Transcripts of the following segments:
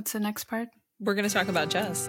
What's the next part? We're going to talk about Jess.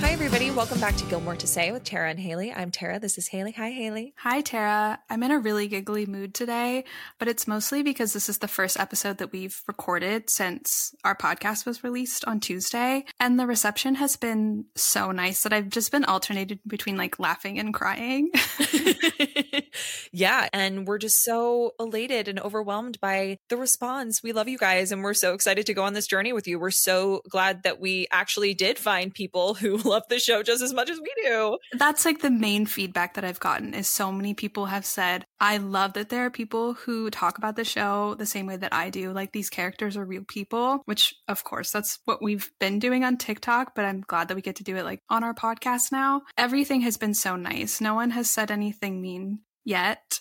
Hi, everybody. Welcome back to Gilmore to Say with Tara and Haley. I'm Tara. This is Haley. Hi, Haley. Hi, Tara. I'm in a really giggly mood today, but it's mostly because this is the first episode that we've recorded since our podcast was released on Tuesday. And the reception has been so nice that I've just been alternated between like laughing and crying. yeah. And we're just so elated and overwhelmed by the response. We love you guys and we're so excited to go on this journey with you. We're so glad that we actually did find people who love the show just as much as we do. That's like the main feedback that I've gotten is so many people have said, I love that there are people who talk about the show the same way that I do. Like these characters are real people, which of course that's what we've been doing on TikTok, but I'm glad that we get to do it like on our podcast now. Everything has been so nice. No one has said anything mean yet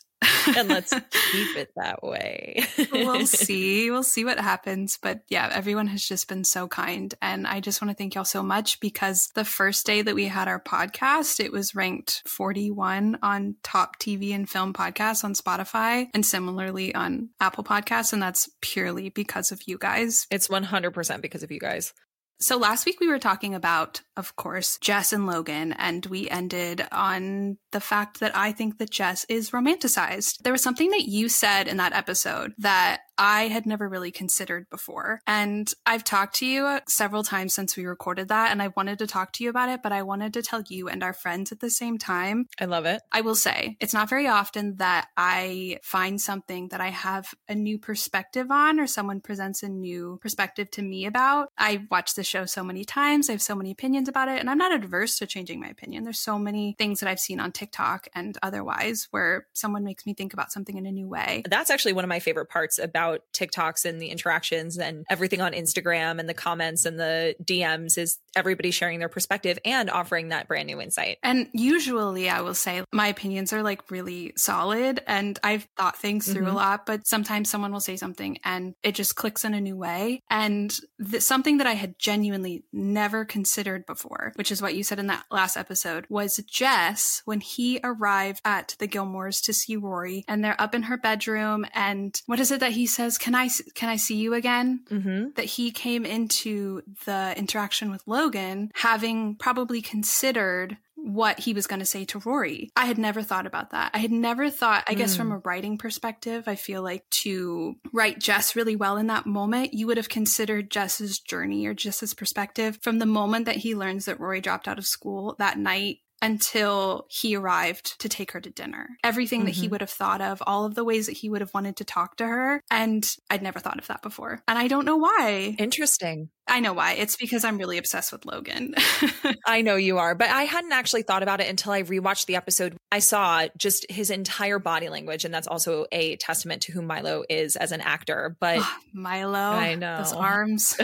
and let's keep it that way. we'll see. We'll see what happens. But yeah, everyone has just been so kind. And I just want to thank y'all so much because the first day that we had our podcast, it was ranked 41 on top TV and film podcasts on Spotify and similarly on Apple Podcasts. And that's purely because of you guys. It's 100% because of you guys. So last week we were talking about, of course, Jess and Logan, and we ended on the fact that I think that Jess is romanticized. There was something that you said in that episode that I had never really considered before. And I've talked to you several times since we recorded that, and I wanted to talk to you about it, but I wanted to tell you and our friends at the same time. I love it. I will say it's not very often that I find something that I have a new perspective on or someone presents a new perspective to me about. I watch the show so many times, I have so many opinions about it, and I'm not adverse to changing my opinion. There's so many things that I've seen on TikTok and otherwise where someone makes me think about something in a new way. That's actually one of my favorite parts about about TikToks and the interactions and everything on Instagram and the comments and the DMs is everybody sharing their perspective and offering that brand new insight. And usually I will say my opinions are like really solid and I've thought things through mm-hmm. a lot, but sometimes someone will say something and it just clicks in a new way. And th- something that I had genuinely never considered before, which is what you said in that last episode, was Jess when he arrived at the Gilmores to see Rory and they're up in her bedroom. And what is it that he says, "Can I can I see you again?" Mm-hmm. That he came into the interaction with Logan having probably considered what he was going to say to Rory. I had never thought about that. I had never thought, I mm. guess, from hmm. a writing perspective, I feel like to write Jess really well in that moment, you would have considered Jess's journey or Jess's perspective from the moment that he learns that Rory dropped out of school that night until he arrived to take her to dinner. Everything mm-hmm. that he mm-hmm. would have thought of, all of the ways that he would have wanted to talk to her. And I'd never thought of that before. And I don't know why. Interesting. I know why. It's because I'm really obsessed with Logan. I know you are, but I hadn't actually thought about it until I rewatched the episode. I saw just his entire body language, and that's also a testament to who Milo is as an actor. But Milo, I know those arms,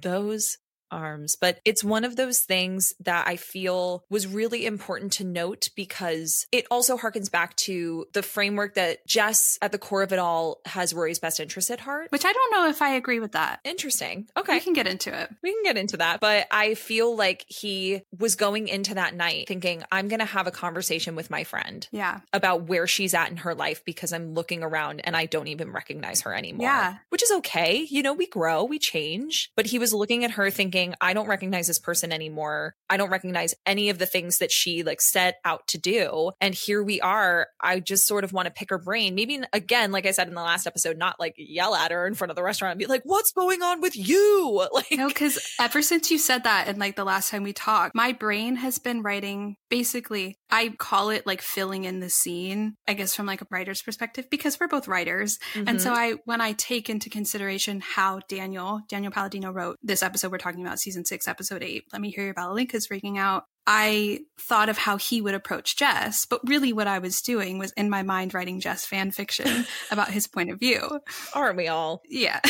those arms. But it's one of those things that I feel was really important to note because it also harkens back to the framework that Jess, at the core of it all, has Rory's best interest at heart. Which I don't know if I agree with that. Interesting. Okay. We can get into it. We can get into that. But I feel like he was going into that night thinking, I'm going to have a conversation with my friend. Yeah. About where she's at in her life because I'm looking around and I don't even recognize her anymore. Yeah. Which is okay. You know, we grow, we change. But he was looking at her thinking, thinking, I don't recognize this person anymore. I don't recognize any of the things that she like set out to do. And here we are. I just sort of want to pick her brain. Maybe again, like I said in the last episode, not like yell at her in front of the restaurant and be like, what's going on with you? Like, no, because ever since you said that and like the last time we talked, my brain has been writing basically, I call it like filling in the scene, I guess from like a writer's perspective, because we're both writers. Mm-hmm. And so mm-hmm. I, when I take into consideration how Daniel, Daniel Palladino wrote this episode we're talking about, season six, episode eight. Let me hear your Balalaikas freaking out. I thought of how he would approach Jess, but really what I was doing was in my mind writing Jess fan fiction about his point of view. Aren't we all? Yeah.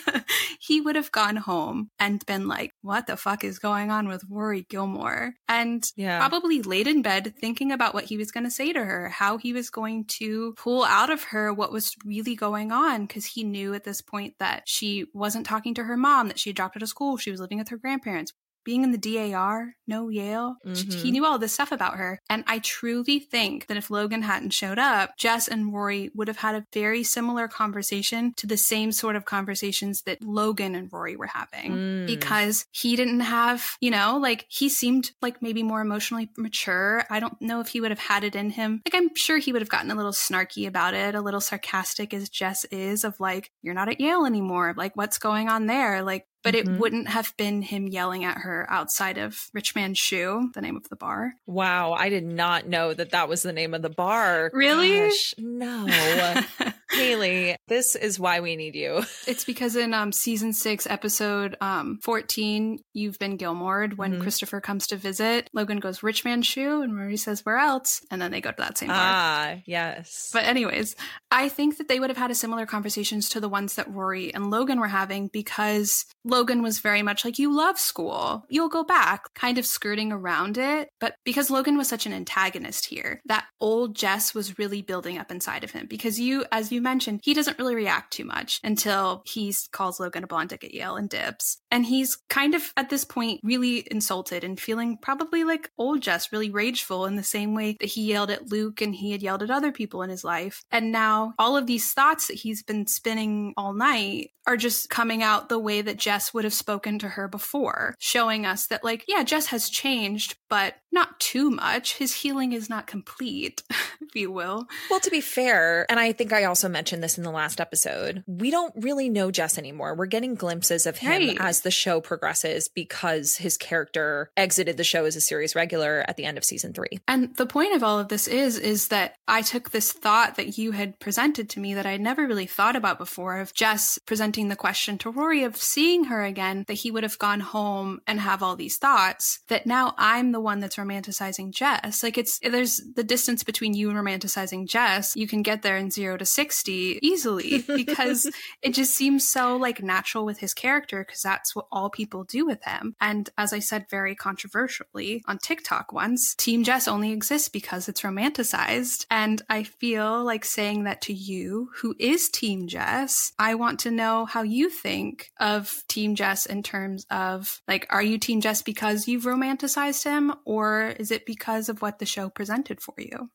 he would have gone home and been like, what the fuck is going on with Rory Gilmore? And yeah. probably laid in bed thinking about what he was going to say to her, how he was going to pull out of her what was really going on. Cause he knew at this point that she wasn't talking to her mom, that she dropped out of school, she was living with her grandparents being in the DAR, no Yale. Mm-hmm. He knew all this stuff about her. And I truly think that if Logan hadn't showed up, Jess and Rory would have had a very similar conversation to the same sort of conversations that Logan and Rory were having mm. because he didn't have, you know, like he seemed like maybe more emotionally mature. I don't know if he would have had it in him. Like I'm sure he would have gotten a little snarky about it, a little sarcastic as Jess is of like, you're not at Yale anymore. Like what's going on there? Like but mm-hmm. it wouldn't have been him yelling at her outside of Rich Man's Shoe, the name of the bar. Wow, I did not know that that was the name of the bar. Really? Gosh, no. Haley, this is why we need you. It's because in um, season six, episode um, 14, You've Been Gilmored, when mm-hmm. Christopher comes to visit, Logan goes, Rich man Shoe, and Rory says, Where else? And then they go to that same bar. Ah, yes. But, anyways, I think that they would have had a similar conversations to the ones that Rory and Logan were having because Logan was very much like, You love school. You'll go back, kind of skirting around it. But because Logan was such an antagonist here, that old Jess was really building up inside of him. Because you, as you mentioned, he doesn't really react too much until he calls Logan a blonde dick at Yale and dips. And he's kind of at this point really insulted and feeling probably like old Jess, really rageful in the same way that he yelled at Luke and he had yelled at other people in his life. And now all of these thoughts that he's been spinning all night are just coming out the way that Jess would have spoken to her before, showing us that, like, yeah, Jess has changed, but not too much. His healing is not complete, if you will. Well, to be fair, and I think I also mentioned this in the last episode, we don't really know Jess anymore. We're getting glimpses of him right. as the show progresses because his character exited the show as a series regular at the end of season three. And the point of all of this is, is that I took this thought that you had presented to me that I'd never really thought about before of Jess presenting the question to Rory of seeing her again, that he would have gone home and have all these thoughts, that now I'm the one that's romanticizing Jess. Like it's, there's the distance between you and romanticizing Jess. You can get there in zero to 60 easily because it just seems so like natural with his character because that's what all people do with him. And as I said very controversially on TikTok once, Team Jess only exists because it's romanticized. And I feel like saying that to you, who is Team Jess, I want to know how you think of Team Jess in terms of like, are you Team Jess because you've romanticized him, or is it because of what the show presented for you?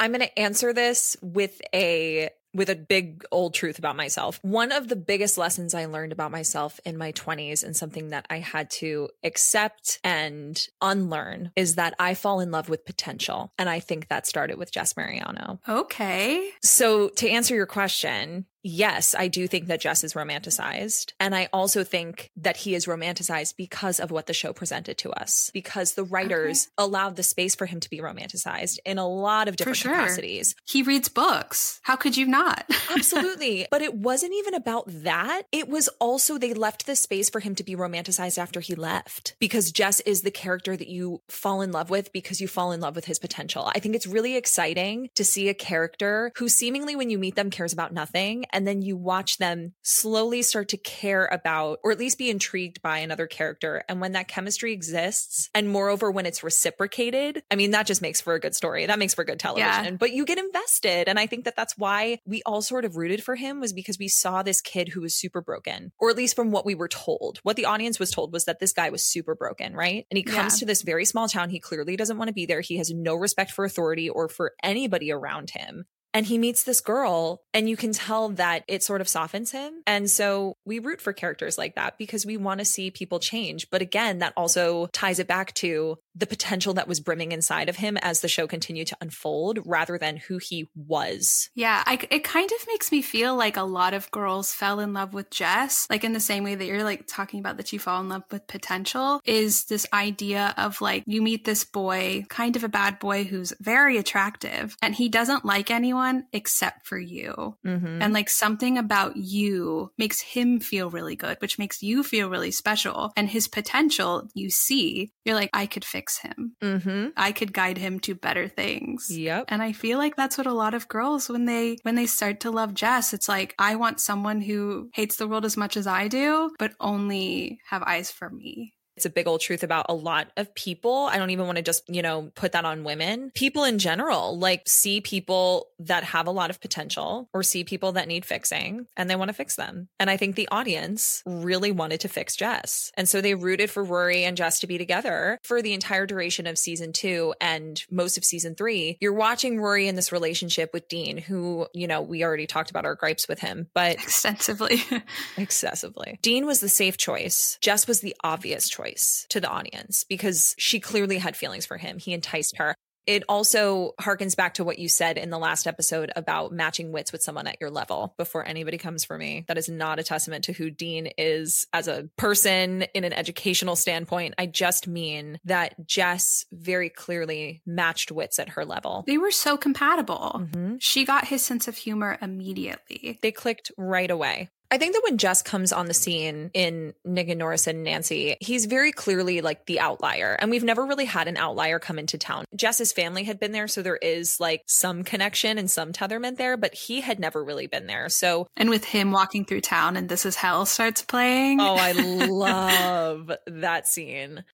I'm going to answer this with a with a big old truth about myself. One of the biggest lessons I learned about myself in my 20s and something that I had to accept and unlearn is that I fall in love with potential. And I think that started with Jess Mariano. Okay. So to answer your question, yes, I do think that Jess is romanticized. And I also think that he is romanticized because of what the show presented to us, because the writers okay. allowed the space for him to be romanticized in a lot of different sure. capacities. He reads books. How could you not? Absolutely. But it wasn't even about that. It was also they left the space for him to be romanticized after he left because Jess is the character that you fall in love with because you fall in love with his potential. I think it's really exciting to see a character who seemingly when you meet them cares about nothing and then you watch them slowly start to care about or at least be intrigued by another character. And when that chemistry exists, and moreover, when it's reciprocated, I mean, that just makes for a good story. That makes for good television, yeah. but you get invested. And I think that that's why we all sort of rooted for him was because we saw this kid who was super broken, or at least from what we were told. What the audience was told was that this guy was super broken, right? And he comes yeah. to this very small town. He clearly doesn't want to be there. He has no respect for authority or for anybody around him and he meets this girl and you can tell that it sort of softens him. And so we root for characters like that because we want to see people change. But again, that also ties it back to the potential that was brimming inside of him as the show continued to unfold rather than who he was. Yeah, I, it kind of makes me feel like a lot of girls fell in love with Jess, like in the same way that you're like talking about that you fall in love with potential, is this idea of like you meet this boy, kind of a bad boy who's very attractive, and he doesn't like anyone except for you. Mm-hmm. And like something about you makes him feel really good, which makes you feel really special. And his potential you see, you're like, I could fix fix him. Mm-hmm. I could guide him to better things. Yep. And I feel like that's what a lot of girls when they when they start to love Jess, it's like I want someone who hates the world as much as I do, but only have eyes for me It's a big old truth about a lot of people. I don't even want to just, you know, put that on women. People in general, like see people that have a lot of potential or see people that need fixing and they want to fix them. And I think the audience really wanted to fix Jess. And so they rooted for Rory and Jess to be together for the entire duration of season two and most of season three. You're watching Rory in this relationship with Dean, who, you know, we already talked about our gripes with him, but extensively. excessively. Dean was the safe choice. Jess was the obvious choice to the audience because she clearly had feelings for him. He enticed her. It also harkens back to what you said in the last episode about matching wits with someone at your level before anybody comes for me. That is not a testament to who Dean is as a person in an educational standpoint. I just mean that Jess very clearly matched wits at her level. They were so compatible. Mm-hmm. She got his sense of humor immediately. They clicked right away. I think that when Jess comes on the scene in Nick and Norris and Nancy, he's very clearly like the outlier. And we've never really had an outlier come into town. Jess's family had been there, so there is like some connection and some tetherment there, but he had never really been there. So And with him walking through town and This Is Hell starts playing. Oh, I love that scene.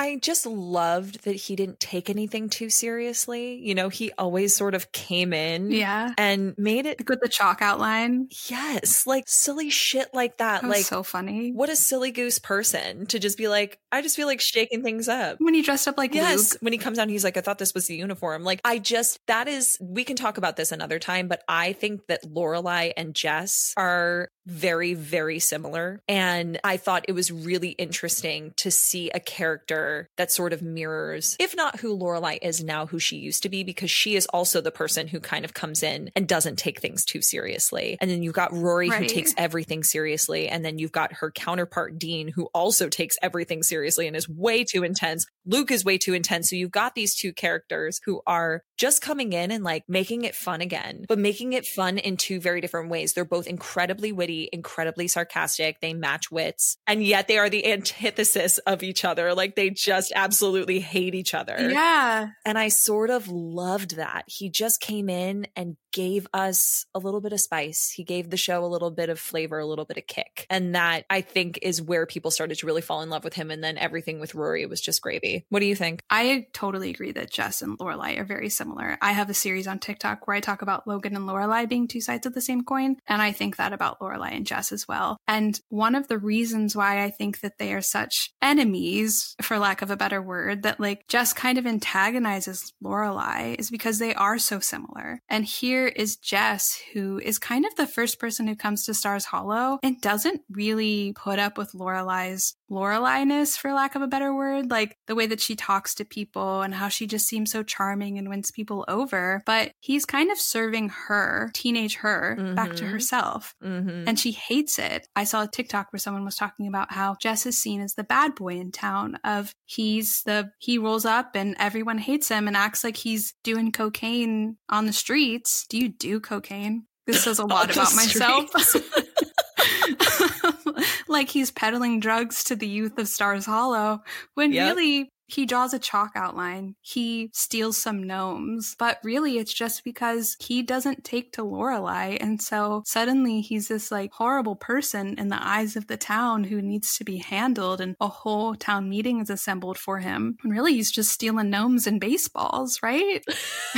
I just loved that he didn't take anything too seriously. You know, he always sort of came in yeah. and made it like with the chalk outline. Yes, like silly shit like that. that like so funny. What a silly goose person to just be like, I just feel like shaking things up. When he dressed up like yes, Luke. when he comes down, he's like, I thought this was the uniform. Like, I just that is we can talk about this another time, but I think that Lorelai and Jess are very, very similar. And I thought it was really interesting to see a character that sort of mirrors, if not who Lorelai is now, who she used to be, because she is also the person who kind of comes in and doesn't take things too seriously. And then you've got Rory right. who takes everything seriously. And then you've got her counterpart, Dean, who also takes everything seriously and is way too intense. Luke is way too intense. So you've got these two characters who are just coming in and like making it fun again, but making it fun in two very different ways. They're both incredibly witty, incredibly sarcastic. They match wits, and yet they are the antithesis of each other. Like they just absolutely hate each other. Yeah. And I sort of loved that. He just came in and gave us a little bit of spice. He gave the show a little bit of flavor, a little bit of kick. And that I think is where people started to really fall in love with him. And then everything with Rory was just gravy. What do you think? I totally agree that Jess and Lorelai are very similar. I have a series on TikTok where I talk about Logan and Lorelai being two sides of the same coin. And I think that about Lorelai and Jess as well. And one of the reasons why I think that they are such enemies, for lack of a better word, that like Jess kind of antagonizes Lorelai is because they are so similar. And here is Jess, who is kind of the first person who comes to Stars Hollow and doesn't really put up with Lorelai's Lorelai-ness, for lack of a better word, like the way that she talks to people and how she just seems so charming and wins people over. But he's kind of serving her, teenage her, mm-hmm. back to mm-hmm. herself. Mm-hmm. And she hates it. I saw a TikTok where someone was talking about how Jess is seen as the bad boy in town of he's the he rolls up and everyone hates him and acts like he's doing cocaine on the streets. Do you do cocaine? This says a lot about myself. like he's peddling drugs to the youth of Stars Hollow when yep. really he draws a chalk outline. He steals some gnomes, but really it's just because he doesn't take to Lorelai. And so suddenly he's this like horrible person in the eyes of the town who needs to be handled. And a whole town meeting is assembled for him. And really he's just stealing gnomes and baseballs, right?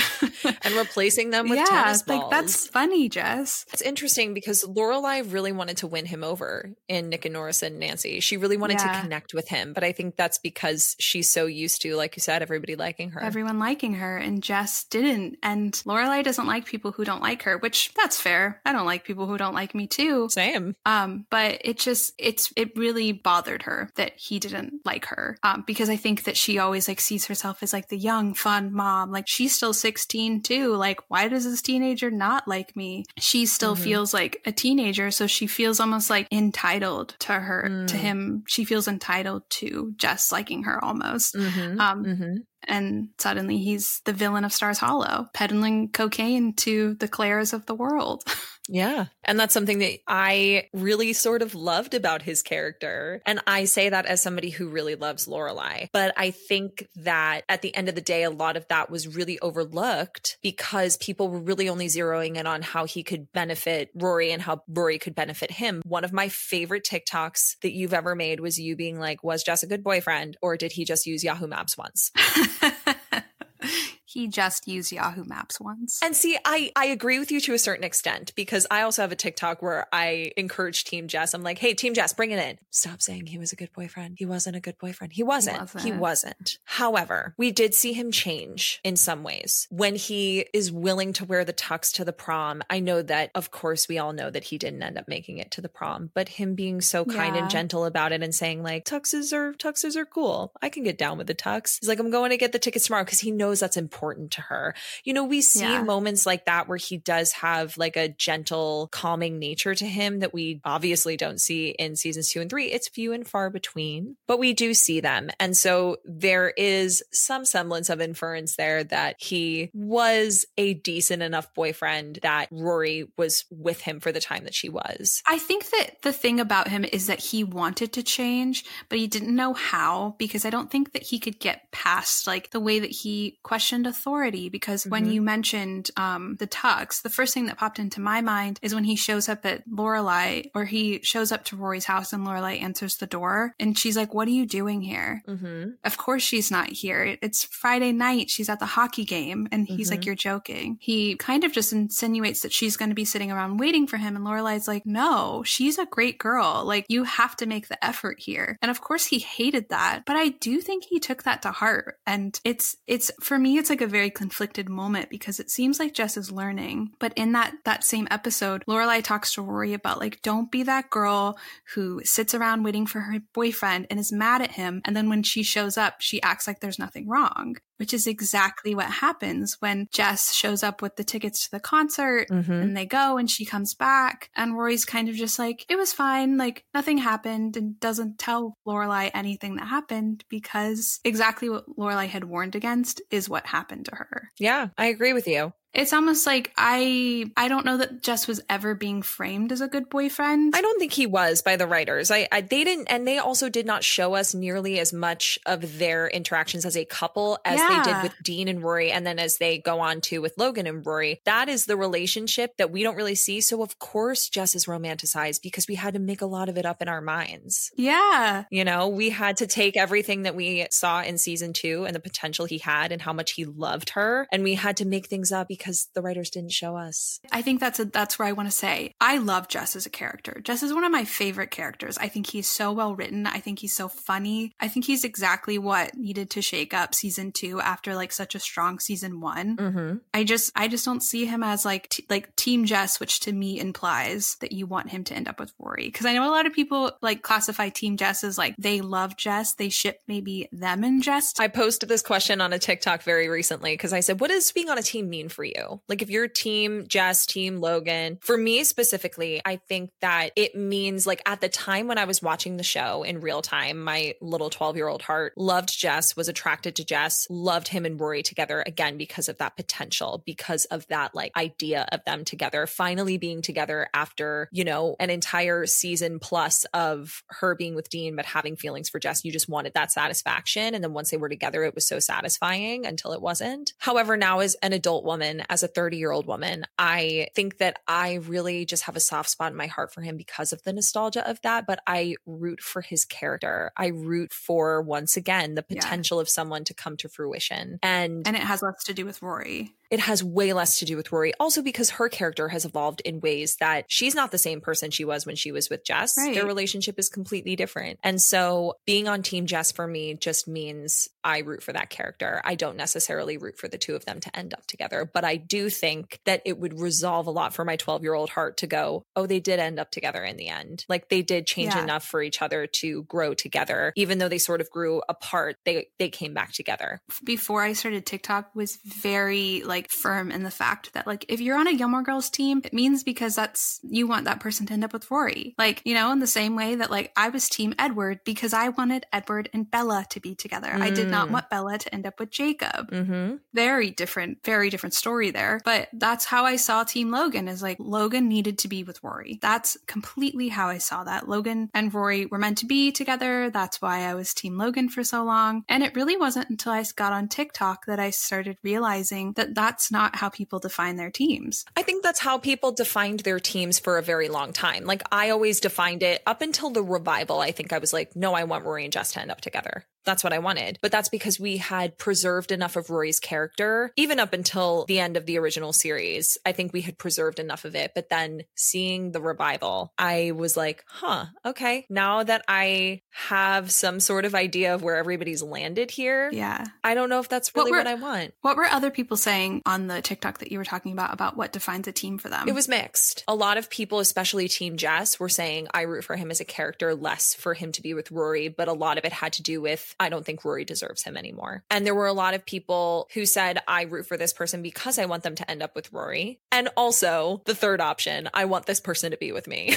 and replacing them with yeah, tennis balls. Like that's funny, Jess. It's interesting because Lorelai really wanted to win him over in Nick and Norris and Nancy. She really wanted yeah. to connect with him, but I think that's because she's so used to, like you said, everybody liking her. Everyone liking her, and Jess didn't. And Lorelai doesn't like people who don't like her, which that's fair. I don't like people who don't like me too. Same. Um, but it just it's it really bothered her that he didn't like her. Um, because I think that she always like sees herself as like the young, fun mom. Like she's still 16 too. Like, why does this teenager not like me? She still mm-hmm. feels like a teenager, so she feels almost like entitled to her mm. to him. She feels entitled to Jess liking her almost. Mm-hmm, um, mm-hmm. And suddenly he's the villain of Stars Hollow, peddling cocaine to the Claires of the world. Yeah. And that's something that I really sort of loved about his character. And I say that as somebody who really loves Lorelai. But I think that at the end of the day, a lot of that was really overlooked because people were really only zeroing in on how he could benefit Rory and how Rory could benefit him. One of my favorite TikToks that you've ever made was you being like, was Jess a good boyfriend or did he just use Yahoo Maps once? he just used Yahoo Maps once. And see, I I agree with you to a certain extent because I also have a TikTok where I encourage Team Jess. I'm like, hey, Team Jess, bring it in. Stop saying he was a good boyfriend. He wasn't a good boyfriend. He wasn't. He wasn't. He wasn't. However, we did see him change in some ways when he is willing to wear the tux to the prom. I know that, of course, we all know that he didn't end up making it to the prom, but him being so kind yeah. and gentle about it and saying like tuxes are tuxes are cool. I can get down with the tux. He's like, I'm going to get the tickets tomorrow because he knows that's important important to her. You know, we see yeah. moments like that where he does have like a gentle, calming nature to him that we obviously don't see in seasons two and three. It's few and far between, but we do see them. And so there is some semblance of inference there that he was a decent enough boyfriend that Rory was with him for the time that she was. I think that the thing about him is that he wanted to change, but he didn't know how because I don't think that he could get past like the way that he questioned authority because mm-hmm. when you mentioned um, the tux, the first thing that popped into my mind is when he shows up at Lorelai, or he shows up to Rory's house and Lorelai answers the door, and she's like, "What are you doing here?" Mm-hmm. Of course, she's not here. It's Friday night. She's at the hockey game, and he's mm-hmm. like, "You're joking." He kind of just insinuates that she's going to be sitting around waiting for him, and Lorelai's like, "No, she's a great girl. Like, you have to make the effort here." And of course, he hated that, but I do think he took that to heart, and it's it's for me, it's like a very conflicted moment because it seems like Jess is learning. But in that that same episode, Lorelai talks to Rory about like, don't be that girl who sits around waiting for her boyfriend and is mad at him. And then when she shows up, she acts like there's nothing wrong which is exactly what happens when Jess shows up with the tickets to the concert mm-hmm. and they go and she comes back and Rory's kind of just like, it was fine, like nothing happened and doesn't tell Lorelai anything that happened because exactly what Lorelai had warned against is what happened to her. Yeah, I agree with you. It's almost like I I don't know that Jess was ever being framed as a good boyfriend. I don't think he was by the writers. I, I they didn't and they also did not show us nearly as much of their interactions as a couple as yeah. they did with Dean and Rory and then as they go on to with Logan and Rory. That is the relationship that we don't really see. So of course Jess is romanticized because we had to make a lot of it up in our minds. Yeah. You know, we had to take everything that we saw in season 2 and the potential he had and how much he loved her and we had to make things up because because the writers didn't show us. I think that's a, that's where I want to say I love Jess as a character. Jess is one of my favorite characters. I think he's so well written. I think he's so funny. I think he's exactly what needed to shake up season two after like such a strong season one. Mm-hmm. I just I just don't see him as like t- like Team Jess, which to me implies that you want him to end up with Rory. Because I know a lot of people like classify Team Jess as like they love Jess, they ship maybe them and Jess. I posted this question on a TikTok very recently because I said, "What does being on a team mean for you?" Like if you're team Jess, team Logan, for me specifically, I think that it means like at the time when I was watching the show in real time, my little 12 year old heart loved Jess, was attracted to Jess, loved him and Rory together again because of that potential, because of that like idea of them together, finally being together after, you know, an entire season plus of her being with Dean, but having feelings for Jess. You just wanted that satisfaction. And then once they were together, it was so satisfying until it wasn't. However, now as an adult woman, as a 30 year old woman, I think that I really just have a soft spot in my heart for him because of the nostalgia of that. But I root for his character. I root for, once again, the potential yeah. of someone to come to fruition. And, and it has less to do with Rory it has way less to do with Rory. Also, because her character has evolved in ways that she's not the same person she was when she was with Jess. Right. Their relationship is completely different. And so being on Team Jess for me just means I root for that character. I don't necessarily root for the two of them to end up together, but I do think that it would resolve a lot for my 12 year old heart to go, oh, they did end up together in the end. Like they did change yeah. enough for each other to grow together. Even though they sort of grew apart, they, they came back together. Before I started TikTok was very like, like firm in the fact that like if you're on a Gilmore Girls team, it means because that's you want that person to end up with Rory. Like, you know, in the same way that like I was team Edward because I wanted Edward and Bella to be together. Mm. I did not mm. want Bella to end up with Jacob. Mm-hmm. Very different, very different story there. But that's how I saw Team Logan is like Logan needed to be with Rory. That's completely how I saw that. Logan and Rory were meant to be together. That's why I was Team Logan for so long. And it really wasn't until I got on TikTok that I started realizing that that that's not how people define their teams. I think that's how people defined their teams for a very long time. Like I always defined it up until the revival. I think I was like, no, I want Rory and Jess to end up together that's what I wanted. But that's because we had preserved enough of Rory's character, even up until the end of the original series. I think we had preserved enough of it. But then seeing the revival, I was like, huh, okay. Now that I have some sort of idea of where everybody's landed here, yeah, I don't know if that's really what, were, what I want. What were other people saying on the TikTok that you were talking about, about what defines a team for them? It was mixed. A lot of people, especially Team Jess, were saying, I root for him as a character, less for him to be with Rory. But a lot of it had to do with I don't think Rory deserves him anymore. And there were a lot of people who said, I root for this person because I want them to end up with Rory. And also the third option, I want this person to be with me.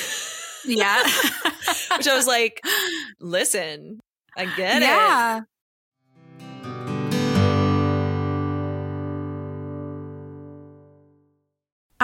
Yeah. Which I was like, listen, I get yeah. it.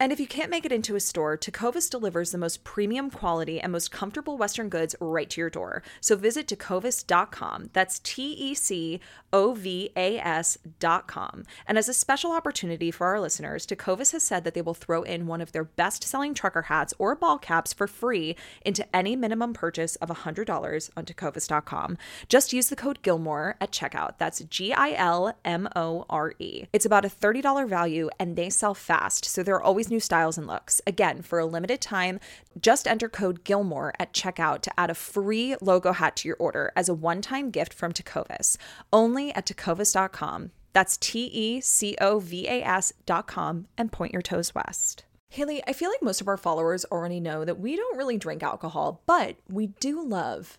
And if you can't make it into a store, Tecovas delivers the most premium quality and most comfortable Western goods right to your door. So visit tecovas.com. That's T E C O V A S.com. And as a special opportunity for our listeners, Tecovas has said that they will throw in one of their best selling trucker hats or ball caps for free into any minimum purchase of $100 on tecovas.com. Just use the code Gilmore at checkout. That's G I L M O R E. It's about a $30 value and they sell fast, so they're always new styles and looks. Again, for a limited time, just enter code Gilmore at checkout to add a free logo hat to your order as a one time gift from Tecovas, only at tecovas.com. That's T E C O V A S.com and point your toes west. Haley, I feel like most of our followers already know that we don't really drink alcohol, but we do love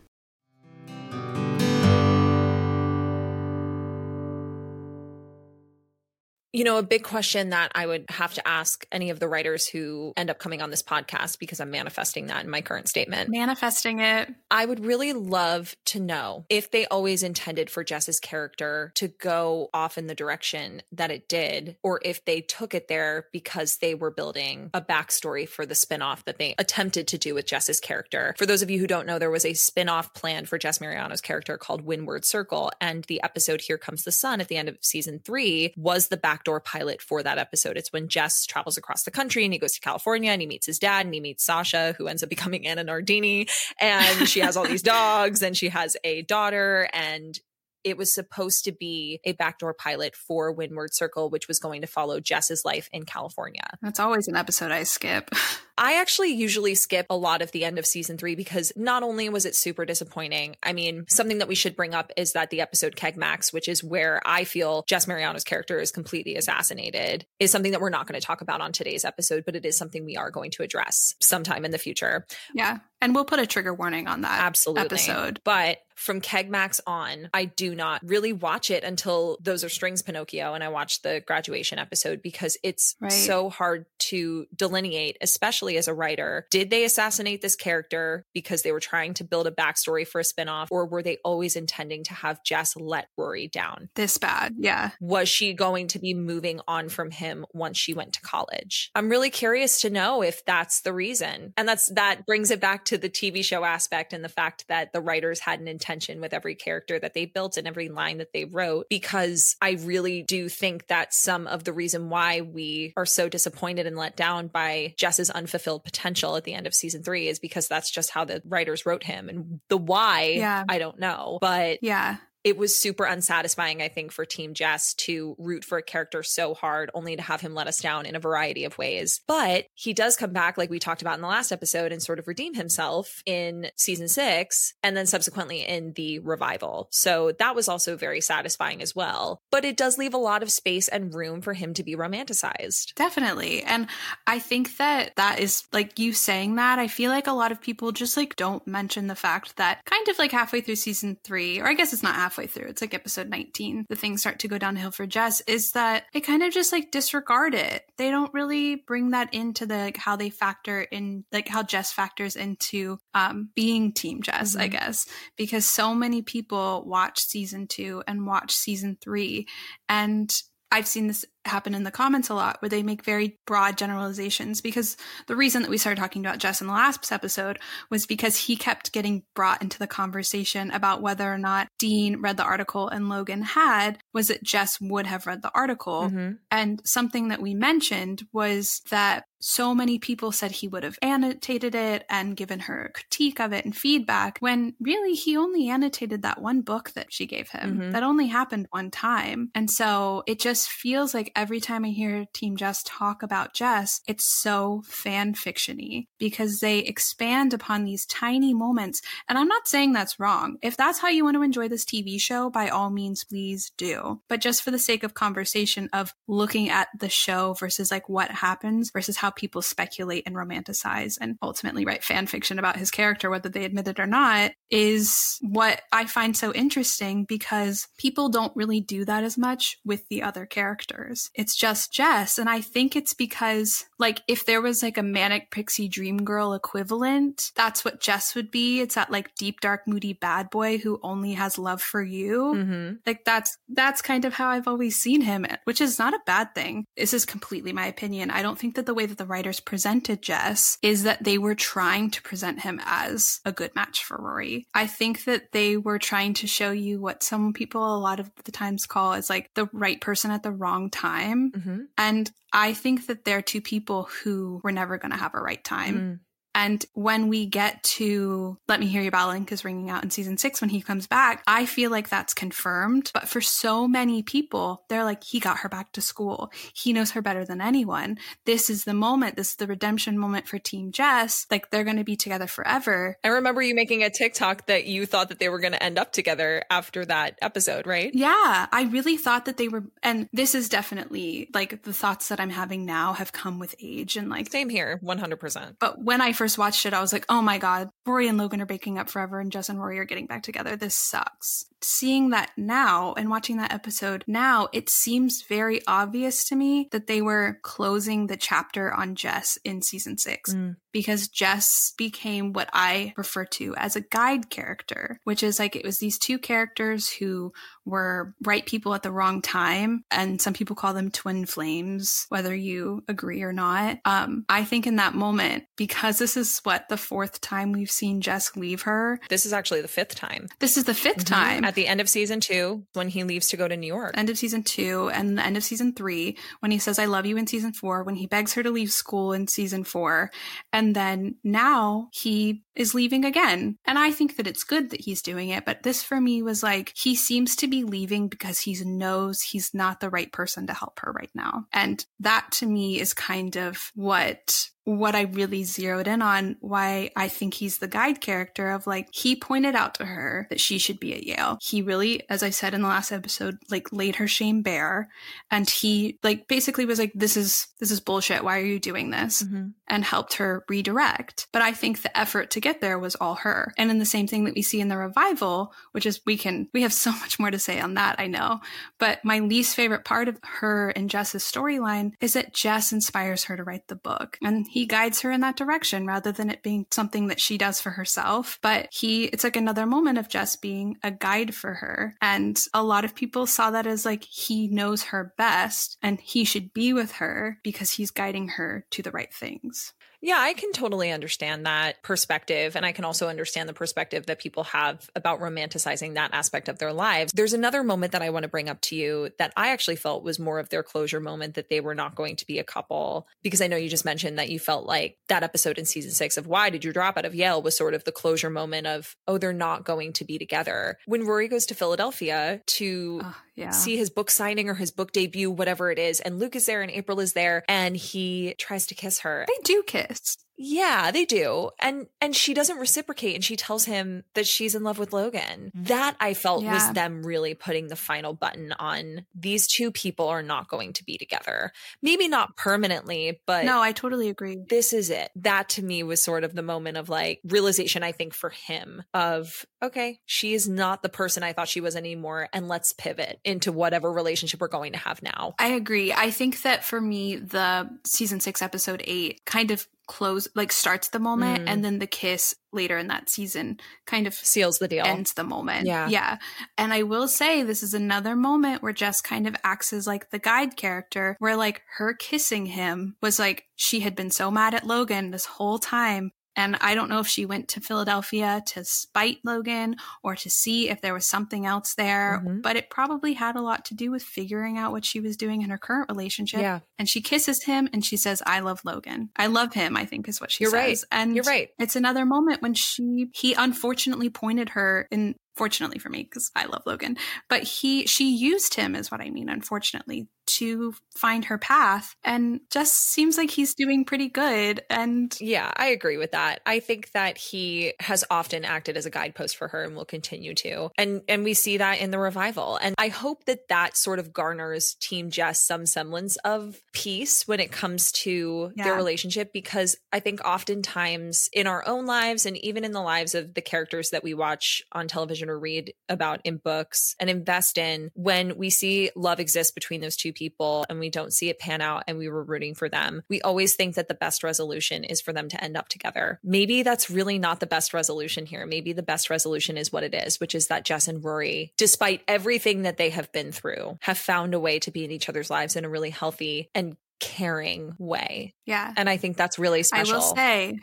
You know, a big question that I would have to ask any of the writers who end up coming on this podcast, because I'm manifesting that in my current statement. Manifesting it. I would really love to know if they always intended for Jess's character to go off in the direction that it did, or if they took it there because they were building a backstory for the spinoff that they attempted to do with Jess's character. For those of you who don't know, there was a spinoff planned for Jess Mariano's character called Windward Circle, and the episode Here Comes the Son at the end of season three was the back backdoor pilot for that episode. It's when Jess travels across the country and he goes to California and he meets his dad and he meets Sasha, who ends up becoming Anna Nardini. And she has all these dogs and she has a daughter and it was supposed to be a backdoor pilot for Windward Circle, which was going to follow Jess's life in California. That's always an episode I skip. I actually usually skip a lot of the end of season three because not only was it super disappointing, I mean, something that we should bring up is that the episode Keg Max, which is where I feel Jess Mariano's character is completely assassinated, is something that we're not going to talk about on today's episode, but it is something we are going to address sometime in the future. Yeah. And we'll put a trigger warning on that Absolutely. episode. But from Keg Max on, I do not really watch it until Those Are Strings Pinocchio and I watch the graduation episode because it's Right. so hard to delineate, especially as a writer. Did they assassinate this character because they were trying to build a backstory for a spinoff, or were they always intending to have Jess let Rory down? This bad. Yeah. was she going to be moving on from him once she went to college i'm really curious to know if that's the reason and that's that brings it back to the tv show aspect and the fact that the writers had an intention with every character that they built and every line that they wrote because i really do think that some of the reason why we are so disappointed and let down by jess's unfulfilled potential at the end of season three is because that's just how the writers wrote him and the why Yeah. i don't know but Yeah. It was super unsatisfying, I think, for Team Jess to root for a character so hard, only to have him let us down in a variety of ways. But he does come back, like we talked about in the last episode, and sort of redeem himself in season six, and then subsequently in the revival. So that was also very satisfying as well. But it does leave a lot of space and room for him to be romanticized. Definitely. And I think that that is like you saying that. I feel like a lot of people just like don't mention the fact that kind of like halfway through season three, or I guess it's not halfway through, it's like episode 19, the things start to go downhill for Jess, is that they kind of just like disregard it. They don't really bring that into the like, how they factor in, like how Jess factors into um, being Team Jess, I Mhm. guess, because so many people watch season two and watch season three. And I've seen this happen in the comments a lot where they make very broad generalizations because the reason that we started talking about Jess in the last episode was because he kept getting brought into the conversation about whether or not Dean read the article and Logan had was that Jess would have read the article. Mhm. And something that we mentioned was that so many people said he would have annotated it and given her a critique of it and feedback when really he only annotated that one book that she gave him. Mhm. That only happened one time. And so it just feels like every time I hear Team Jess talk about Jess, it's so fan fictiony because they expand upon these tiny moments. And I'm not saying that's wrong. If that's how you want to enjoy this TV show, by all means, please do. But just for the sake of conversation of looking at the show versus like what happens versus how people speculate and romanticize and ultimately write fan fiction about his character, whether they admit it or not, is what I find so interesting because people don't really do that as much with the other characters. It's just Jess. And I think it's because, like, if there was like a manic pixie dream girl equivalent, that's what Jess would be. It's that like deep, dark, moody bad boy who only has love for you. Mhm. Like that's that's kind of how I've always seen him, which is not a bad thing. This is completely my opinion. I don't think that the way that the writers presented Jess is that they were trying to present him as a good match for Rory. I think that they were trying to show you what some people a lot of the times call as like the right person at the wrong time. Mhm. And I think that they're two people who were never going to have a right time. Mm. And when we get to Let Me Hear You Balalaikas ringing out in season six when he comes back, I feel like that's confirmed. But for so many people, they're like, he got her back to school. He knows her better than anyone. This is the moment. This is the redemption moment for Team Jess. Like they're going to be together forever. I remember you making a TikTok that you thought that they were going to end up together after that episode, right? Yeah, I really thought that they were, and this is definitely like the thoughts that I'm having now have come with age and like Same here, 100%. But when I first watched it, I was like, oh my God, Rory and Logan are breaking up forever and Jess and Rory are getting back together. This sucks. Seeing that now and watching that episode now, it seems very obvious to me that they were closing the chapter on Jess in season six Mm. Because Jess became what I refer to as a guide character, which is like it was these two characters who were right people at the wrong time. And some people call them twin flames, whether you agree or not. Um, I think in that moment, because this is what the fourth time we've seen Jess leave her. This is actually the fifth time. This is the 5th mm-hmm. time. At the end of season two, when he leaves to go to New York. End of season two and the end of season three, when he says, I love you in season four, when he begs her to leave school in season four. And then now he is leaving again. And I think that it's good that he's doing it. But this for me was like, he seems to be leaving because he knows he's not the right person to help her right now. And that to me is kind of what what I really zeroed in on, why I think he's the guide character of like, he pointed out to her that she should be at Yale. He really, as I said in the last episode, like laid her shame bare. And he like basically was like, this is, this is bullshit. Why are you doing this? Mm-hmm. And helped her redirect. But I think the effort to get there was all her. And in the same thing that we see in the revival, which is we can, we have so much more to say on that, I know. But my least favorite part of her and Jess's storyline is that Jess inspires her to write the book. And he guides her in that direction rather than it being something that she does for herself. But he, it's like another moment of just being a guide for her. And a lot of people saw that as like he knows her best and he should be with her because he's guiding her to the right things. Yeah, I can totally understand that perspective. And I can also understand the perspective that people have about romanticizing that aspect of their lives. There's another moment that I want to bring up to you that I actually felt was more of their closure moment that they were not going to be a couple. Because I know you just mentioned that you felt like that episode in season six of Why Did You Drop Out of Yale was sort of the closure moment of, oh, they're not going to be together. When Rory goes to Philadelphia to yeah. see his book signing or his book debut, whatever it is, and Luke is there and April is there, and he tries to kiss her. They do kiss. Yeah, they do. And and she doesn't reciprocate and she tells him that she's in love with Logan. Mm. That I felt yeah. was them really putting the final button on these two people are not going to be together. Maybe not permanently, but No, I totally agree. This is it. That to me was sort of the moment of like realization I think for him of okay, she is not the person I thought she was anymore and let's pivot into whatever relationship we're going to have now. I agree. I think that for me the season 6 episode 8 kind of close like starts the moment mm. and then the kiss later in that season kind of seals the deal. ends the moment. Yeah. Yeah. And i will say this is another moment where jess kind of acts as like the guide character where like her kissing him was like she had been so mad at logan this whole time and I don't know if she went to Philadelphia to spite Logan or to see if there was something else there, mm-hmm. but it probably had a lot to do with figuring out what she was doing in her current relationship. Yeah. And she kisses him and she says, I love Logan. I love him, I think is what she You're says. Right. And You're right. It's another moment when she, he unfortunately pointed her in fortunately for me because i love logan but he she used him is what i mean unfortunately to find her path and just seems like he's doing pretty good and yeah i agree with that i think that he has often acted as a guidepost for her and will continue to and and we see that in the revival and i hope that that sort of garners team jess some semblance of peace when it comes to yeah. their relationship because i think oftentimes in our own lives and even in the lives of the characters that we watch on television or read about in books and invest in when we see love exist between those two people people and we don't see it pan out and we were rooting for them, we always think that the best resolution is for them to end up together. Maybe that's really not the best resolution here. Maybe the best resolution is what it is, which is that Jess and Rory, despite everything that they have been through, have found a way to be in each other's lives in a really healthy and caring way. Yeah. And I think that's really special. I will say,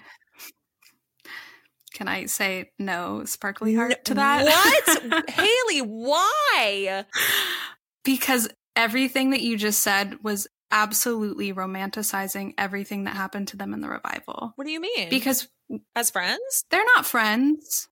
can I say no sparkly heart to that? What? Haley, why? Because everything that you just said was absolutely romanticizing everything that happened to them in the revival. What do you mean? Because as friends? They're not friends.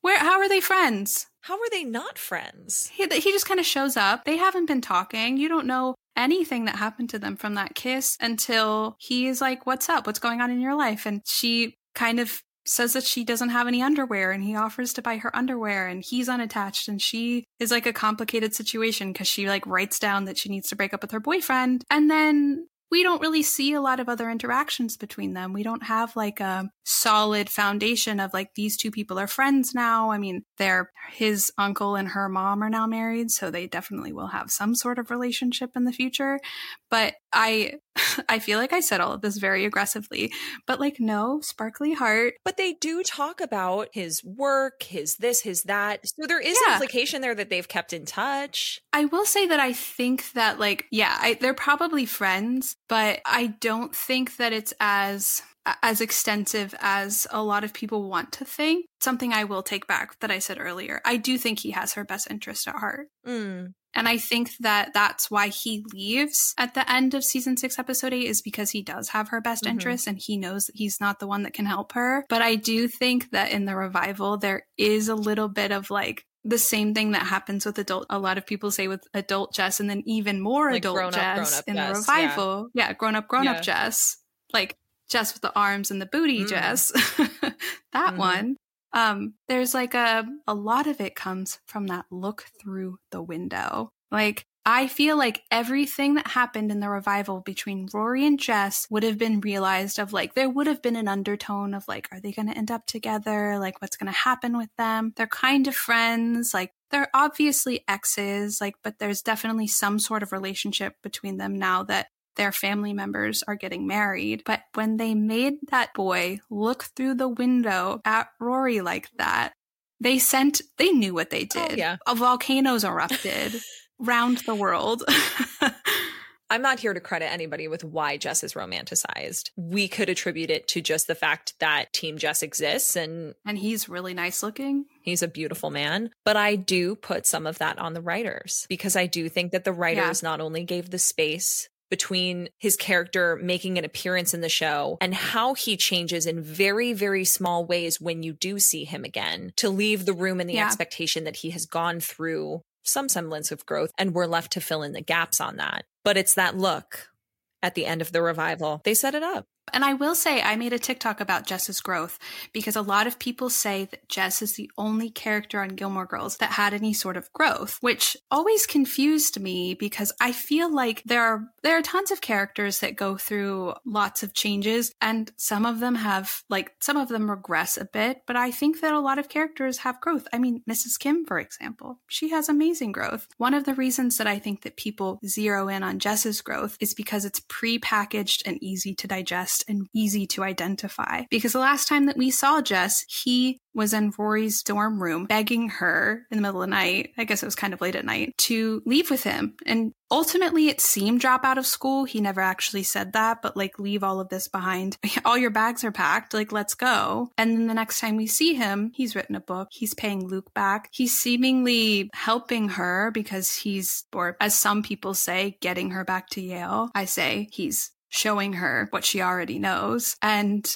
Where how are they friends? How are they not friends? He he just kind of shows up. They haven't been talking. You don't know anything that happened to them from that kiss until he is like, "What's up? What's going on in your life?" And she kind of says that she doesn't have any underwear and he offers to buy her underwear and he's unattached and she is like a complicated situation because she like writes down that she needs to break up with her boyfriend and then we don't really see a lot of other interactions between them. We don't have like a solid foundation of like these two people are friends now. I mean, they're his uncle and her mom are now married, so they definitely will have some sort of relationship in the future. But I I feel like I said all of this very aggressively, but like, no, sparkly heart. But they do talk about his work, his this, his that. So there is Yeah. implication there that they've kept in touch. I will say that I think that, like, yeah, I, they're probably friends, but I don't think that it's as as extensive as a lot of people want to think. Something I will take back that I said earlier. I do think he has her best interest at heart. Mm. And I think that that's why he leaves at the end of season six, episode eight, is because he does have her best Mhm. interest and he knows that he's not the one that can help her. But I do think that in the revival, there is a little bit of like, the same thing that happens with adult a lot of people say with adult jess and then even more Like adult grown-up, jess grown-up in the revival yeah, grown up grown Yeah. up jess like jess with the arms and the booty Mm. jess that Mhm. one um there's like a a lot of it comes from that look through the window. Like I feel like everything that happened in the revival between Rory and Jess would have been realized of like there would have been an undertone of like are they going to end up together? Like what's going to happen with them? They're kind of friends. Like they're obviously exes. Like but there's definitely some sort of relationship between them now that their family members are getting married. But when they made that boy look through the window at Rory like that, they sent, they knew what they Oh, did. yeah. A volcanoes erupted round the world. I'm not here to credit anybody with why Jess is romanticized. We could attribute it to just the fact that Team Jess exists and and he's really nice looking. he's a beautiful man. But I do put some of that on the writers because I do think that the writers not only gave the space between his character making an appearance in the show and how he changes in very, very small ways when you do see him again to leave the room in the Yeah. expectation that he has gone through some semblance of growth and we're left to fill in the gaps on that. But it's that look at the end of the revival. They set it up. And I will say, I made a TikTok about Jess's growth because a lot of people say that Jess is the only character on Gilmore Girls that had any sort of growth, which always confused me because I feel like there are there are tons of characters that go through lots of changes, and some of them have like some of them regress a bit, but I think that a lot of characters have growth. I mean, Mrs. Kim, for example, she has amazing growth. One of the reasons that I think that people zero in on Jess's growth is because it's pre-packaged and easy to digest and easy to identify. Because the last time that we saw Jess, he was in Rory's dorm room begging her in the middle of the night, I guess it was kind of late at night, to leave with him. And ultimately it seemed drop out of school. He never actually said that, but like leave all of this behind. All your bags are packed, like let's go. And then the next time we see him, he's written a book. He's paying Luke back. He's seemingly helping her because he's, or as some people say, getting her back to Yale. I say he's showing her what she already knows. And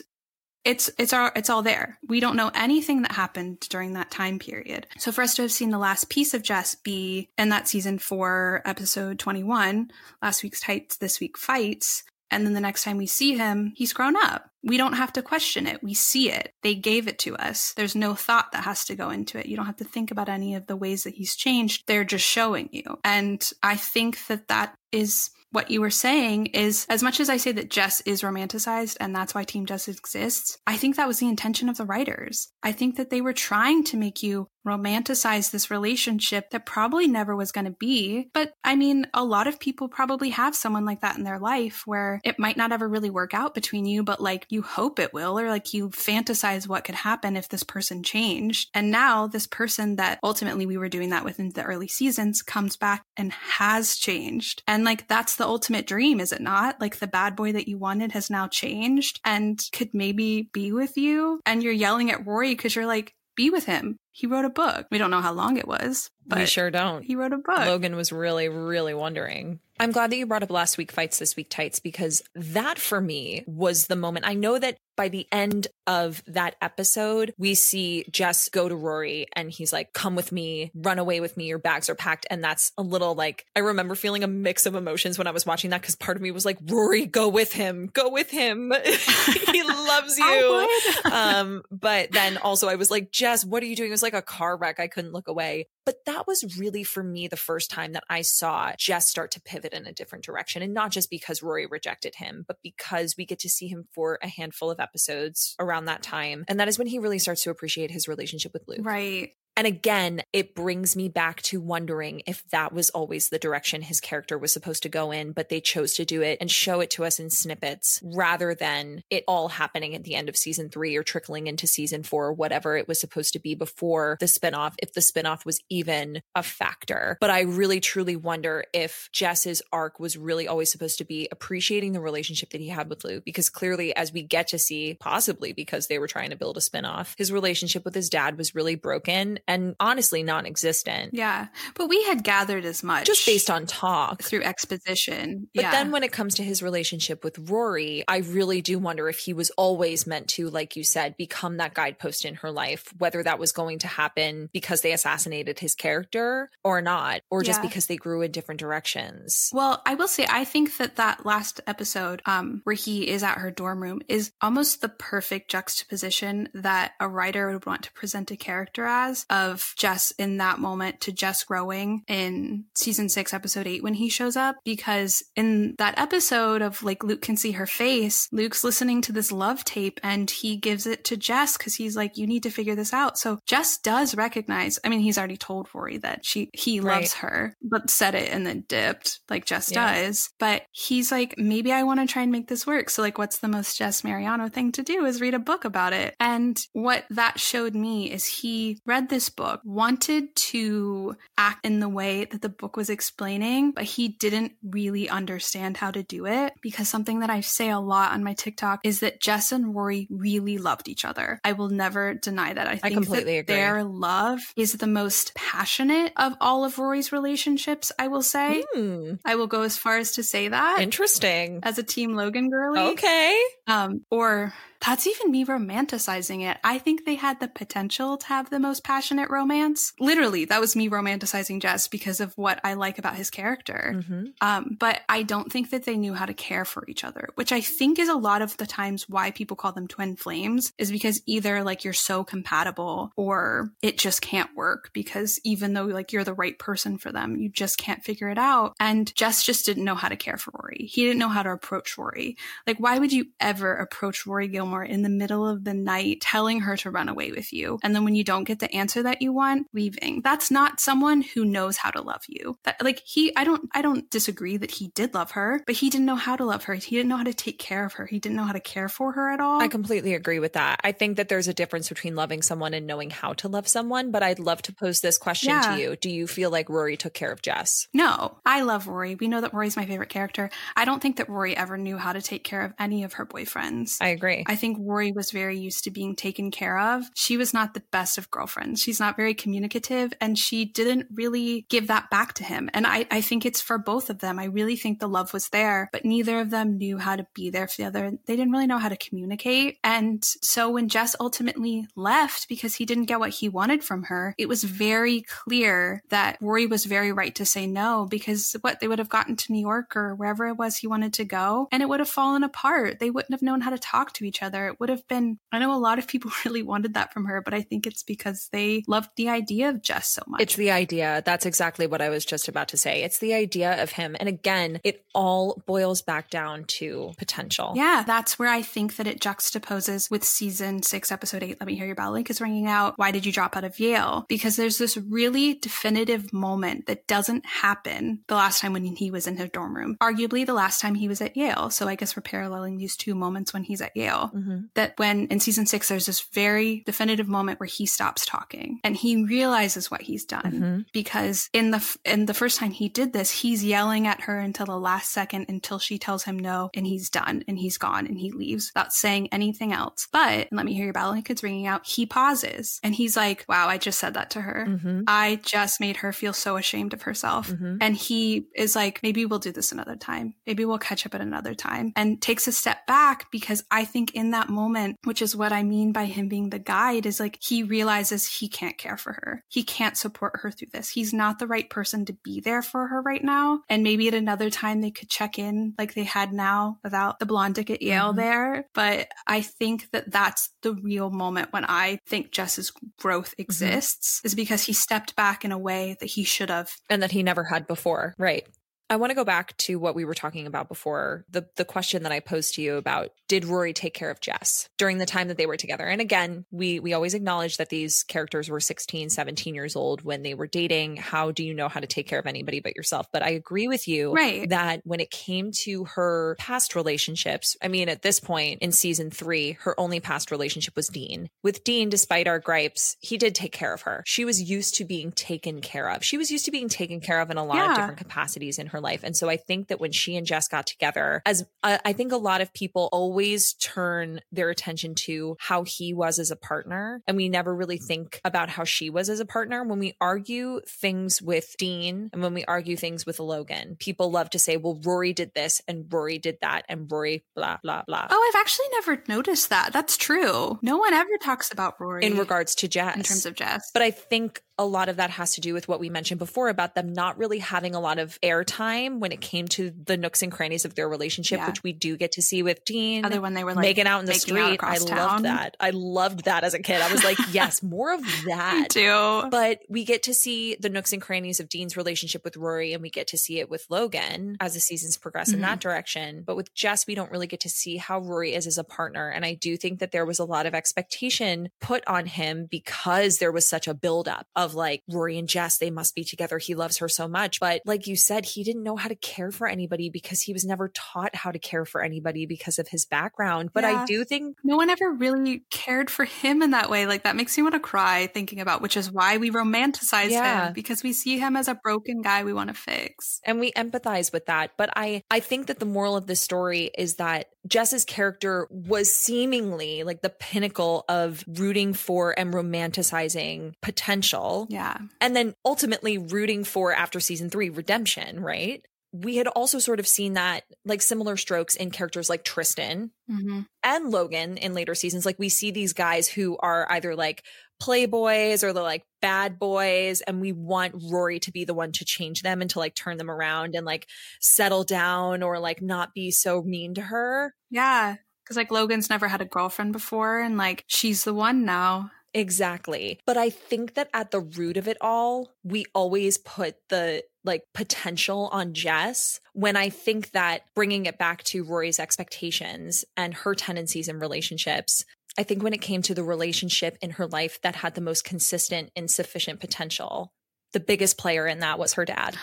it's it's all it's all there. We don't know anything that happened during that time period. So for us to have seen the last piece of Jess be in that season four, episode twenty one, last week's tights, this week fights, and then the next time we see him, he's grown up. We don't have to question it. We see it. They gave it to us. There's no thought that has to go into it. You don't have to think about any of the ways that he's changed. They're just showing you. And I think that that is what you were saying is as much as I say that Jess is romanticized and that's why Team Jess exists, I think that was the intention of the writers. I think that they were trying to make you romanticize this relationship that probably never was going to be. But I mean, a lot of people probably have someone like that in their life where it might not ever really work out between you, but like you hope it will, or like you fantasize what could happen if this person changed. And now this person that ultimately we were doing that with in the early seasons comes back and has changed. And like that's the ultimate dream, is it not? Like the bad boy that you wanted has now changed and could maybe be with you. And you're yelling at Rory because you're like, be with him. He wrote a book. We don't know how long it was, but we sure don't. he wrote a book. Logan was really, really wondering. I'm glad that you brought up last week fights, this week tights, because that for me was the moment. I know that by the end of that episode, we see Jess go to Rory and he's like, come with me, run away with me, your bags are packed. And that's a little like, I remember feeling a mix of emotions when I was watching that because part of me was like, Rory, go with him, go with him. he loves you. Um, but then also I was like, Jess, what are you doing? It was like a car wreck. I couldn't look away. But that was really for me the first time that I saw Jess start to pivot in a different direction. And not just because Rory rejected him, but because we get to see him for a handful of episodes around that time. And that is when he really starts to appreciate his relationship with Luke. Right. And again, it brings me back to wondering if that was always the direction his character was supposed to go in, but they chose to do it and show it to us in snippets rather than it all happening at the end of season three or trickling into season four, whatever it was supposed to be before the spinoff, if the spinoff was even a factor. But I really truly wonder if Jess's arc was really always supposed to be appreciating the relationship that he had with Luke, because clearly, as we get to see, possibly because they were trying to build a spinoff, his relationship with his dad was really broken and honestly non existent. Yeah. But we had gathered as much just based on talk through exposition. But yeah. then when it comes to his relationship with Rory, I really do wonder if he was always meant to, like you said, become that guidepost in her life, whether that was going to happen because they assassinated his character or not, or just Yeah. because they grew in different directions. Well, I will say, I think that that last episode, um, where he is at her dorm room, is almost the perfect juxtaposition that a writer would want to present a character as of Jess in that moment to Jess growing in season six, episode eight, when he shows up. Because in that episode of like Luke can see her face, Luke's listening to this love tape and he gives it to Jess because he's like, you need to figure this out. So Jess does recognize, I mean, he's already told Rory that she, he Right. loves her, but said it and then dipped like Jess Yeah. does. But he's like, maybe I want to try and make this work. So, like, what's the most Jess Mariano thing to do is read a book about it. And what that showed me is he read this book, wanted to act in the way that the book was explaining, but he didn't really understand how to do it. Because something that I say a lot on my TikTok is that Jess and Rory really loved each other. I will never deny that. I think completely that agree. their love is the most passionate of all of Rory's relationships, I will say. Hmm, I will go as far as to say that interesting. as a Team Logan girly. Okay. Um, or that's even me romanticizing it. I think they had the potential to have the most passionate romance. Literally, that was me romanticizing Jess because of what I like about his character. hmm Um, but I don't think that they knew how to care for each other, which I think is a lot of the times why people call them twin flames is because either like you're so compatible or it just can't work because even though like you're the right person for them, you just can't figure it out. And Jess just didn't know how to care for Rory. He didn't know how to approach Rory. Like, why would you ever approach Rory Gilmore in the middle of the night telling her to run away with you? And then when you don't get the answer that you want, leaving. That's not someone who knows how to love you. That, like he, I don't, I don't disagree that he did love her, but he didn't know how to love her. He didn't know how to take care of her. He didn't know how to care for her at all. I completely agree with that. I think that there's a difference between loving someone and knowing how to love someone, but I'd love to pose this question Yeah. to you. Do you feel like Rory took care of Jess? No, I love Rory. We know that Rory's my favorite character. I don't think that Rory ever knew how to take care of any of her boyfriends. I agree. I think Rory was very used to being taken care of. She was not the best of girlfriends. She's not very communicative and she didn't really give that back to him. And I, I think it's for both of them. I really think the love was there, but neither of them knew how to be there for the other. They didn't really know how to communicate. And so when Jess ultimately left because he didn't get what he wanted from her, it was very clear that Rory was very right to say no because what they would have gotten to New York or wherever it was he wanted to go and it would have fallen apart. They wouldn't have known how to talk to each other. It would have been, I know a lot of people really wanted that from her, but I think it's because they loved the idea of Jess so much. It's the idea. That's exactly what I was just about to say. It's the idea of him. And again, it all boils back down to potential. Yeah, that's where I think that it juxtaposes with season six, episode eight. Let me hear your balalaikas ringing out. Why did you drop out of Yale? Because there's this really definitive moment that doesn't happen the last time when he was in his dorm room. Arguably the last time he was at Yale. So I guess we're paralleling these two moments when he's at Yale. Mhm. That when in season six, there's this very definitive moment where he stops talking and he realizes what he's done Mhm. because in the f- in the first time he did this, he's yelling at her until the last second until she tells him no, and he's done and he's gone and he leaves without saying anything else. But let me hear your balalaikas ringing out. He pauses and he's like, "Wow, I just said that to her. Mhm. I just made her feel so ashamed of herself." Mhm. And he is like, "Maybe we'll do this another time. Maybe we'll catch up at another time." And takes a step back because I think in that moment, which is what I mean by him being the guide, is like he realizes he can't care for her. He can't support her through this. He's not the right person to be there for her right now. And maybe at another time they could check in like they had now without the blonde dick at Yale Mhm. there. But I think that that's the real moment when I think Jess's growth exists is because he stepped back in a way that he should have And that he never had before. Right. I want to go back to what we were talking about before the the question that I posed to you about did Rory take care of Jess during the time that they were together? And again, we we always acknowledge that these characters were 16, 17 years old when they were dating. How do you know how to take care of anybody but yourself? But I agree with you Right. that when it came to her past relationships, I mean, at this point in season three, her only past relationship was Dean. With Dean, despite our gripes, he did take care of her. She was used to being taken care of. She was used to being taken care of in a lot of different capacities in her life. And so I think that when she and Jess got together, as I I think a lot of people always turn their attention to how he was as a partner, and we never really think about how she was as a partner. When we argue things with Dean and when we argue things with Logan, people love to say, well, Rory did this and Rory did that and Rory blah, blah, blah. Oh, I've actually never noticed that. That's true. No one ever talks about Rory in regards to Jess. in terms of Jess. But I think a lot of that has to do with what we mentioned before about them not really having a lot of airtime when it came to the nooks and crannies of their relationship, Yeah. which we do get to see with Dean. other when they were like making out in the street. I across loved that. I loved that as a kid. I was like, yes, more of Me that. too. But we get to see the nooks and crannies of Dean's relationship with Rory, and we get to see it with Logan as the seasons progress in Mm-hmm. that direction. But with Jess, we don't really get to see how Rory is as a partner. And I do think that there was a lot of expectation put on him because there was such a buildup of like Rory and Jess, they must be together. He loves her so much. But like you said, he didn't know how to care for anybody because he was never taught how to care for anybody because of his background. But I do think no one ever really cared for him in that way. Like that makes me want to cry thinking about, which is why we romanticize Yeah. him because we see him as a broken guy we want to fix. and we empathize with that but i i think that the moral of the story is that jess's character was seemingly like the pinnacle of rooting for and romanticizing potential Yeah. and then ultimately rooting for after season three redemption right we had also sort of seen that like similar strokes in characters like tristan hmm and Logan in later seasons. Like we see these guys who are either like playboys or they're like bad boys, and we want Rory to be the one to change them and to like turn them around and like settle down or like not be so mean to her. Yeah. Because like Logan's never had a girlfriend before and like she's the one now. Exactly. But I think that at the root of it all, we always put the like potential on Jess when I think that bringing it back to Rory's expectations and her tendencies in relationships, I think when it came to the relationship in her life that had the most consistent and sufficient potential, the biggest player in that was her dad.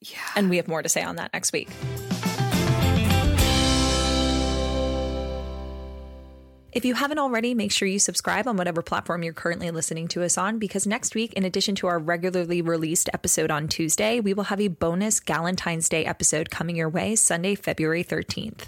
Yeah. And we have more to say on that next week. If you haven't already, make sure you subscribe on whatever platform you're currently listening to us on because next week, in addition to our regularly released episode on Tuesday, we will have a bonus Galentine's Day episode coming your way Sunday, February 13th.